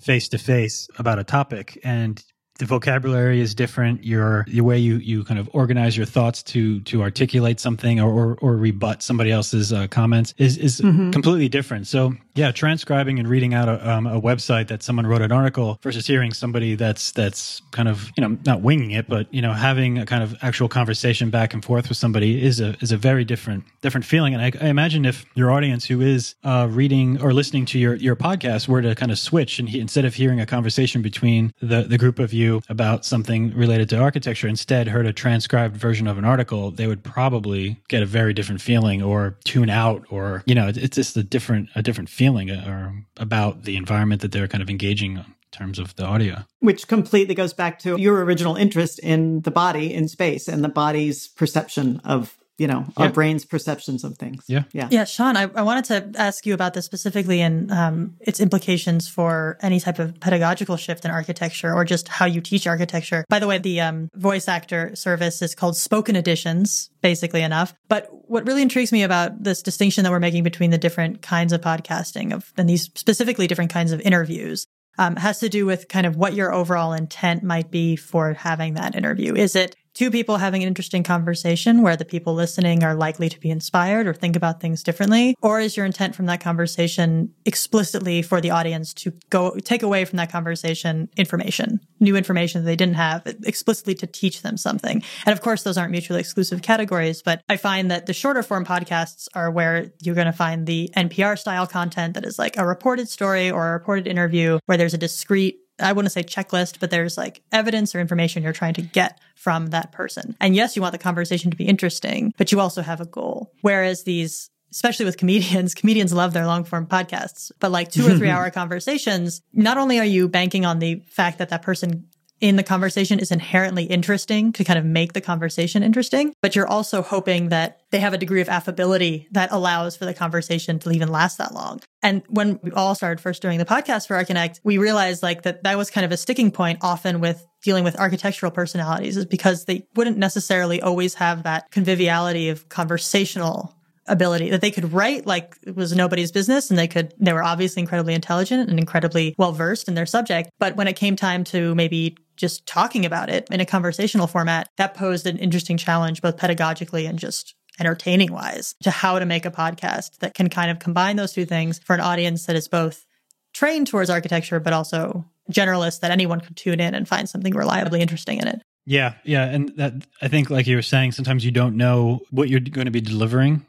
face to face about a topic and the vocabulary is different. Your your way you you kind of organize your thoughts to to articulate something or or, or rebut somebody else's uh, comments is is mm-hmm. completely different. So yeah, transcribing and reading out a, um, a website that someone wrote an article versus hearing somebody that's that's kind of you know not winging it, but you know having a kind of actual conversation back and forth with somebody is a is a very different different feeling. And I, I imagine if your audience who is uh, reading or listening to your your podcast were to kind of switch and he, instead of hearing a conversation between the the group of you about something related to architecture instead heard a transcribed version of an article, they would probably get a very different feeling or tune out or, you know, it's just a different, a different feeling uh, or about the environment that they're kind of engaging in terms of the audio. Which completely goes back to your original interest in the body in space and the body's perception of you know yeah. our brain's perceptions of things. Yeah. Yeah. Yeah sean i, I wanted to ask you about this specifically and um, its implications for any type of pedagogical shift in architecture or just how you teach architecture. By the way the um, voice actor service is called spoken editions basically enough. But what really intrigues me about this distinction that we're making between the different kinds of podcasting of and these specifically different kinds of interviews um, has to do with kind of what your overall intent might be for having that interview. Is it two people having an interesting conversation where the people listening are likely to be inspired or think about things differently? Or is your intent from that conversation explicitly for the audience to go take away from that conversation information, new information that they didn't have, explicitly to teach them something? And of course, those aren't mutually exclusive categories, but I find that the shorter form podcasts are where you're going to find the NPR style content that is like a reported story or a reported interview where there's a discrete I wouldn't say checklist, but there's like evidence or information you're trying to get from that person. And yes, you want the conversation to be interesting, but you also have a goal. Whereas these especially with comedians, comedians love their long form podcasts, but like two or three hour conversations, not only are you banking on the fact that that person in the conversation is inherently interesting to kind of make the conversation interesting, but you're also hoping that they have a degree of affability that allows for the conversation to even last that long. And when we all started first doing the podcast for Archinect, we realized like that that was kind of a sticking point often with dealing with architectural personalities is because they wouldn't necessarily always have that conviviality of conversational ability that they could write like it was nobody's business and they could they were obviously incredibly intelligent and incredibly well versed in their subject but when it came time to maybe just talking about it in a conversational format that posed an interesting challenge both pedagogically and just entertaining wise to how to make a podcast that can kind of combine those two things for an audience that is both trained towards architecture but also generalist that anyone could tune in and find something reliably interesting in it yeah, yeah, and that I think, like you were saying, sometimes you don't know what you're going to be delivering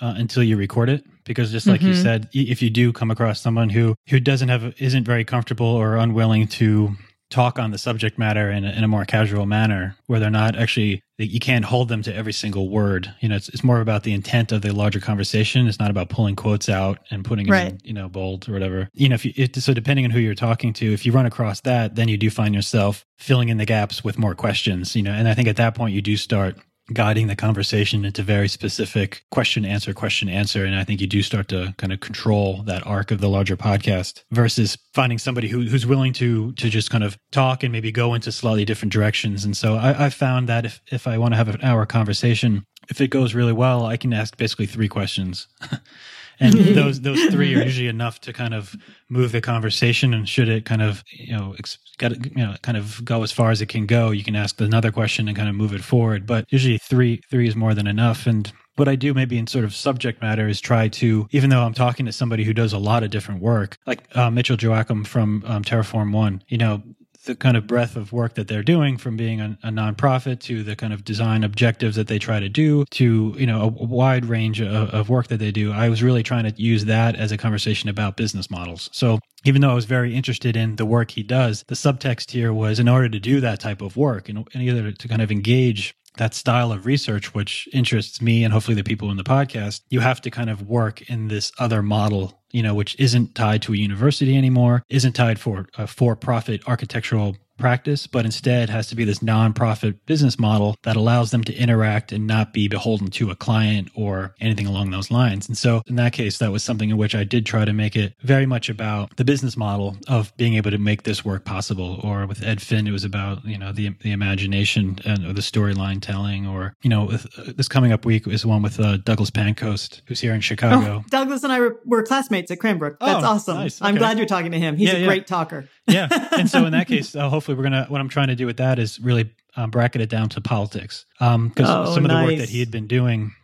uh, until you record it because just like mm-hmm. you said if you do come across someone who who doesn't have isn't very comfortable or unwilling to talk on the subject matter in a, in a more casual manner where they're not actually you can't hold them to every single word. You know it's, it's more about the intent of the larger conversation. It's not about pulling quotes out and putting right. in you know bold or whatever. You know if you it, so depending on who you're talking to if you run across that then you do find yourself filling in the gaps with more questions you know and i think at that point you do start guiding the conversation into very specific question answer question answer. And i think you do start to kind of control that arc of the larger podcast versus finding somebody who, who's willing to to just kind of talk and maybe go into slightly different directions. And so i, I found that if if i want to have an hour conversation if it goes really well i can ask basically three questions and those those three are usually enough to kind of move the conversation. And should it kind of you know got you know kind of go as far as it can go you can ask another question and kind of move it forward. But usually three three is more than enough. And what I do maybe in sort of subject matter is try to, even though I'm talking to somebody who does a lot of different work, like uh, Mitchell Joachim from um, Terreform One, you know, the kind of breadth of work that they're doing from being a, a, nonprofit to the kind of design objectives that they try to do to you know a, wide range of, of, work that they do. I was really trying to use that as a conversation about business models. So even though i was very interested in the work he does the subtext here was in order to do that type of work and, and either to kind of engage that style of research, which interests me and hopefully the people in the podcast, you have to kind of work in this other model, you know, which isn't tied to a university anymore, isn't tied for a for profit architectural practice, but instead has to be this nonprofit business model that allows them to interact and not be beholden to a client or anything along those lines. And so in that case, that was something in which I did try to make it very much about the business model of being able to make this work possible. Or with Ed Finn, it was about, you know, the, the imagination and the storyline telling. Or, you know, with, uh, this coming up week is one with uh, Douglas Pancoast, who's here in Chicago. Oh, Douglas and I were, were, classmates at Cranbrook. That's oh, awesome. Nice. Okay. I'm glad you're talking to him. He's yeah, a yeah. great talker. Yeah. And so in that case, uh, hopefully we're going to, what I'm trying to do with that is really um, bracket it down to politics. Because um, oh, some of the work that he had been doing,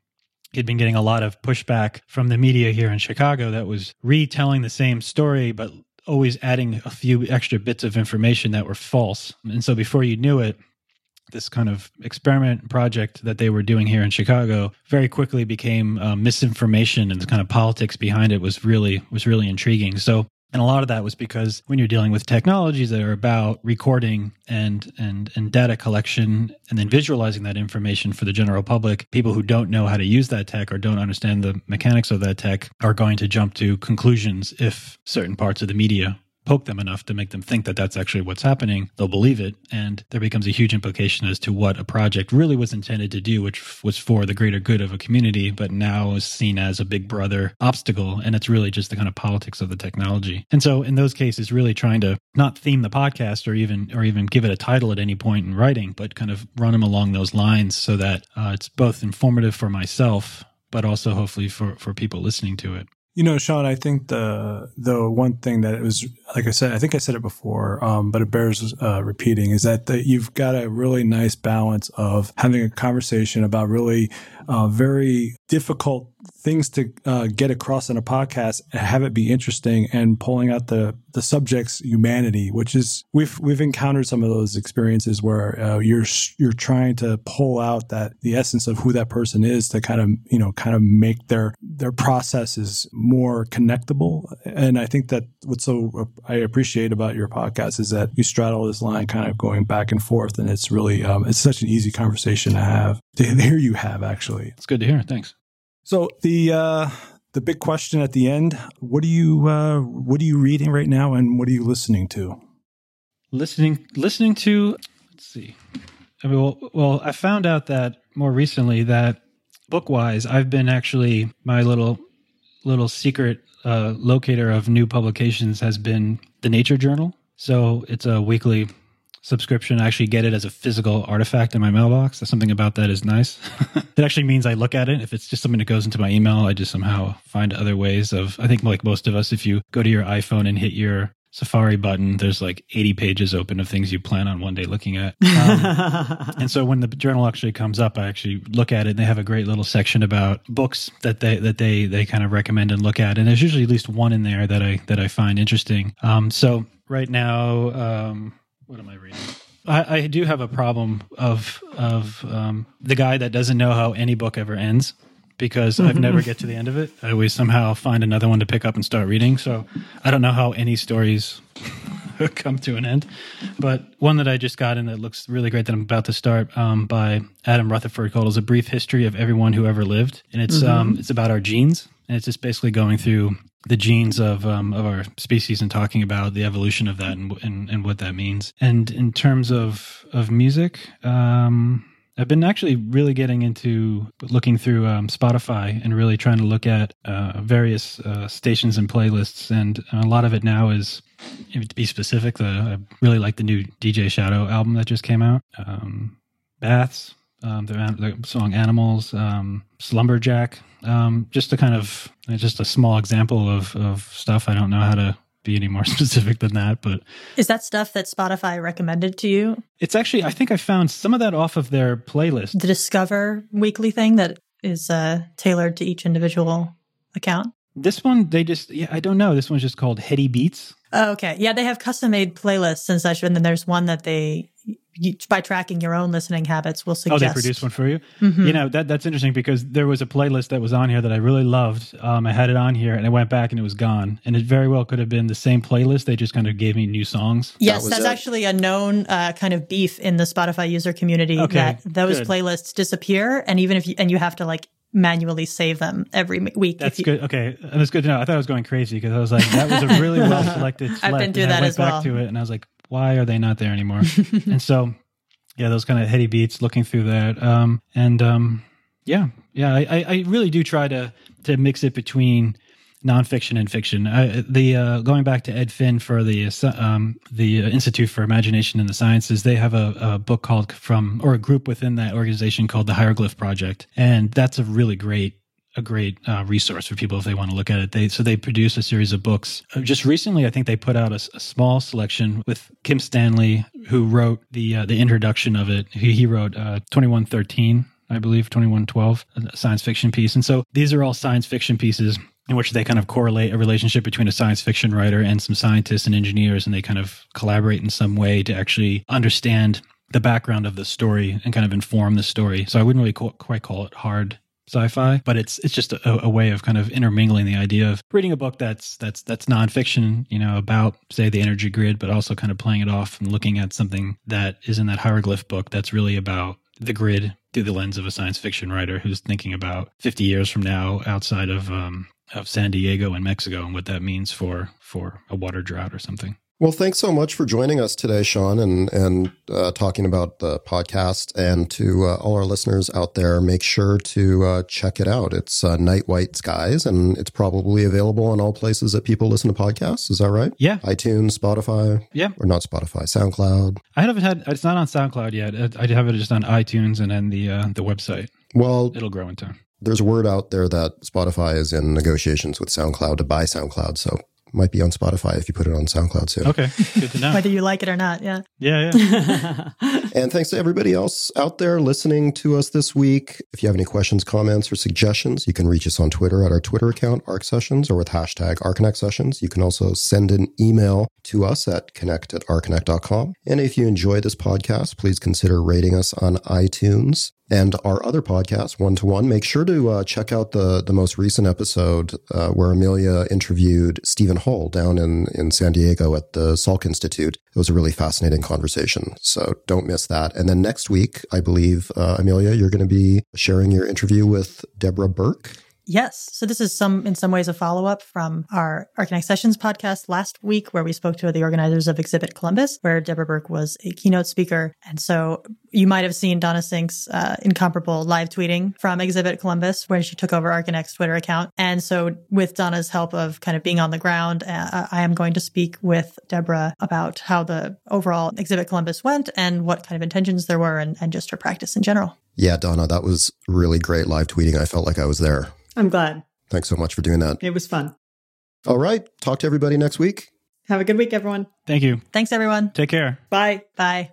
he'd been getting a lot of pushback from the media here in Chicago that was retelling the same story, but always adding a few extra bits of information that were false. And so before you knew it, this kind of experiment project that they were doing here in Chicago very quickly became uh, misinformation and the kind of politics behind it was really was really intriguing. So and a lot of that was because when you're dealing with technologies that are about recording and and and data collection and then visualizing that information for the general public, people who don't know how to use that tech or don't understand the mechanics of that tech are going to jump to conclusions if certain parts of the media poke them enough to make them think that that's actually what's happening, they'll believe it. And there becomes a huge implication as to what a project really was intended to do, which was for the greater good of a community, but now is seen as a big brother obstacle. And it's really just the kind of politics of the technology. And so in those cases, really trying to not theme the podcast or even, or even give it a title at any point in writing, but kind of run them along those lines so that uh, it's both informative for myself, but also hopefully for, for people listening to it. You know, Sean, I think the the one thing that it was like I said, I think I said it before, um, but it bears uh, repeating is that the, you've got a really nice balance of having a conversation about really uh, very difficult things to uh, get across in a podcast and have it be interesting and pulling out the the subject's humanity, which is we've we've encountered some of those experiences where uh, you're you're trying to pull out that the essence of who that person is to kind of you know kind of make their their processes more connectable. And I think that what's so I appreciate about your podcast is that you straddle this line, kind of going back and forth, and it's really um, it's such an easy conversation to have to hear you have actually. It's good to hear. Thanks. So the uh, the big question at the end: What are you uh, what are you reading right now, and what are you listening to? Listening listening to. Let's see. I mean, well, well, I found out that more recently that bookwise, I've been actually my little little secret uh, locator of new publications has been the Nature Journal. So it's a weekly subscription. I actually get it as a physical artifact in my mailbox. Something about that is nice. it actually means I look at it. If it's just something that goes into my email, I just somehow find other ways of. I think like most of us, if you go to your iPhone and hit your Safari button, there's like 80 pages open of things you plan on one day looking at. Um, and so when the journal actually comes up, I actually look at it and they have a great little section about books that they that they they kind of recommend and look at. And there's usually at least one in there that I that I find interesting. Um, so right now, um, what am I reading? I, I do have a problem of of um, the guy that doesn't know how any book ever ends because I've never get to the end of it. I always somehow find another one to pick up and start reading. So I don't know how any stories come to an end. But one that I just got in that looks really great that I'm about to start um, by Adam Rutherford called "Is a Brief History of Everyone Who Ever Lived," and it's um, it's about our genes, and it's just basically going through the genes of um, of our species and talking about the evolution of that and, and, and what that means. And in terms of of music, um, I've been actually really getting into looking through um, Spotify and really trying to look at uh, various uh, stations and playlists. And a lot of it now is, to be specific, the, I really like the new DJ Shadow album that just came out. Um, Baths, um, the, the, song Animals, um, Slumberjack. Um, just a kind of just a small example of of stuff. I don't know how to be any more specific than that, but is that stuff that Spotify recommended to you? It's actually I think I found some of that off of their playlist. The Discover weekly thing that is uh, tailored to each individual account. This one they just yeah I don't know. This one's just called Heady Beats. Oh, okay. Yeah, they have custom made playlists and such. And then there's one that they, you, by tracking your own listening habits, will suggest. Oh, they produce one for you. Mm-hmm. You know that that's interesting because there was a playlist that was on here that I really loved. Um, I had it on here and I went back and it was gone. And it very well could have been the same playlist. They just kind of gave me new songs. Yes, that that's it. actually a known uh, kind of beef in the Spotify user community okay, that those good. playlists disappear, and even if you and you have to like manually save them every week. That's you, good. Okay, and that's good to know. I thought I was going crazy because I was like, that was a really well selected. I've been through that I went as well. Back to it, and I was like, why are they not there anymore? and so, yeah, those kind of heady beats. Looking through that, um, and um, yeah, yeah, I, I really do try to to mix it between nonfiction and fiction. I, the uh, going back to Ed Finn for the um, the Institute for Imagination and the Sciences, they have a, a, book called from or a group within that organization called the Hieroglyph Project, and that's a really great a great uh, resource for people if they want to look at it. They so they produce a series of books. Uh, just recently, I think they put out a, a small selection with Kim Stanley, who wrote the uh, the introduction of it. He, he wrote uh, Twenty One Thirteen. I believe 2112, a science fiction piece. And so these are all science fiction pieces in which they kind of correlate a relationship between a science fiction writer and some scientists and engineers, and they kind of collaborate in some way to actually understand the background of the story and kind of inform the story. So I wouldn't really quite call it hard sci-fi, but it's it's just a, a, way of kind of intermingling the idea of reading a book that's that's that's nonfiction, you know, about say the energy grid, but also kind of playing it off and looking at something that is in that hieroglyph book that's really about the grid through the lens of a science fiction writer who's thinking about 50 years from now outside of um, of San Diego and Mexico and what that means for for a water drought or something. Well, thanks so much for joining us today, Sean, and and uh, talking about the podcast. And to uh, all our listeners out there, make sure to uh, check it out. It's uh, Night White Skies, and it's probably available on all places that people listen to podcasts. Is that right? Yeah, iTunes, Spotify. Yeah, or not Spotify, SoundCloud. I haven't had. It's not on SoundCloud yet. I have it just on iTunes and then the uh, the website. Well, it'll grow in time. there's word out there that Spotify is in negotiations with SoundCloud to buy SoundCloud. So might be on Spotify if you put it on SoundCloud soon. Okay, good to know. Whether you like it or not, yeah. Yeah, yeah. And thanks to everybody else out there listening to us this week. If you have any questions, comments, or suggestions, you can reach us on Twitter at our Twitter account, Arc Sessions, or with hashtag Archinect Sessions. You can also send an email to us at connect at archinect.com. And if you enjoy this podcast, please consider rating us on iTunes and our other podcast, One to One. Make sure to uh, check out the the most recent episode uh, where Amelia interviewed Stephen Hull down in in San Diego at the Salk Institute. It was a really fascinating conversation, so don't miss that. And then next week, I believe uh, Amelia, you're going to be sharing your interview with Deborah Berke. Yes. So this is some, in some ways, a follow up from our Archinect Sessions podcast last week, where we spoke to the organizers of Exhibit Columbus, where Deborah Berke was a keynote speaker. And so you might have seen Donna Sink's uh, incomparable live tweeting from Exhibit Columbus, where she took over Archinect's Twitter account. And so with Donna's help of kind of being on the ground, uh, I am going to speak with Deborah about how the overall Exhibit Columbus went and what kind of intentions there were and, and just her practice in general. Yeah, Donna, that was really great live tweeting. I felt like I was there. I'm glad. Thanks so much for doing that. It was fun. All right. Talk to everybody next week. Have a good week, everyone. Thank you. Thanks, everyone. Take care. Bye. Bye.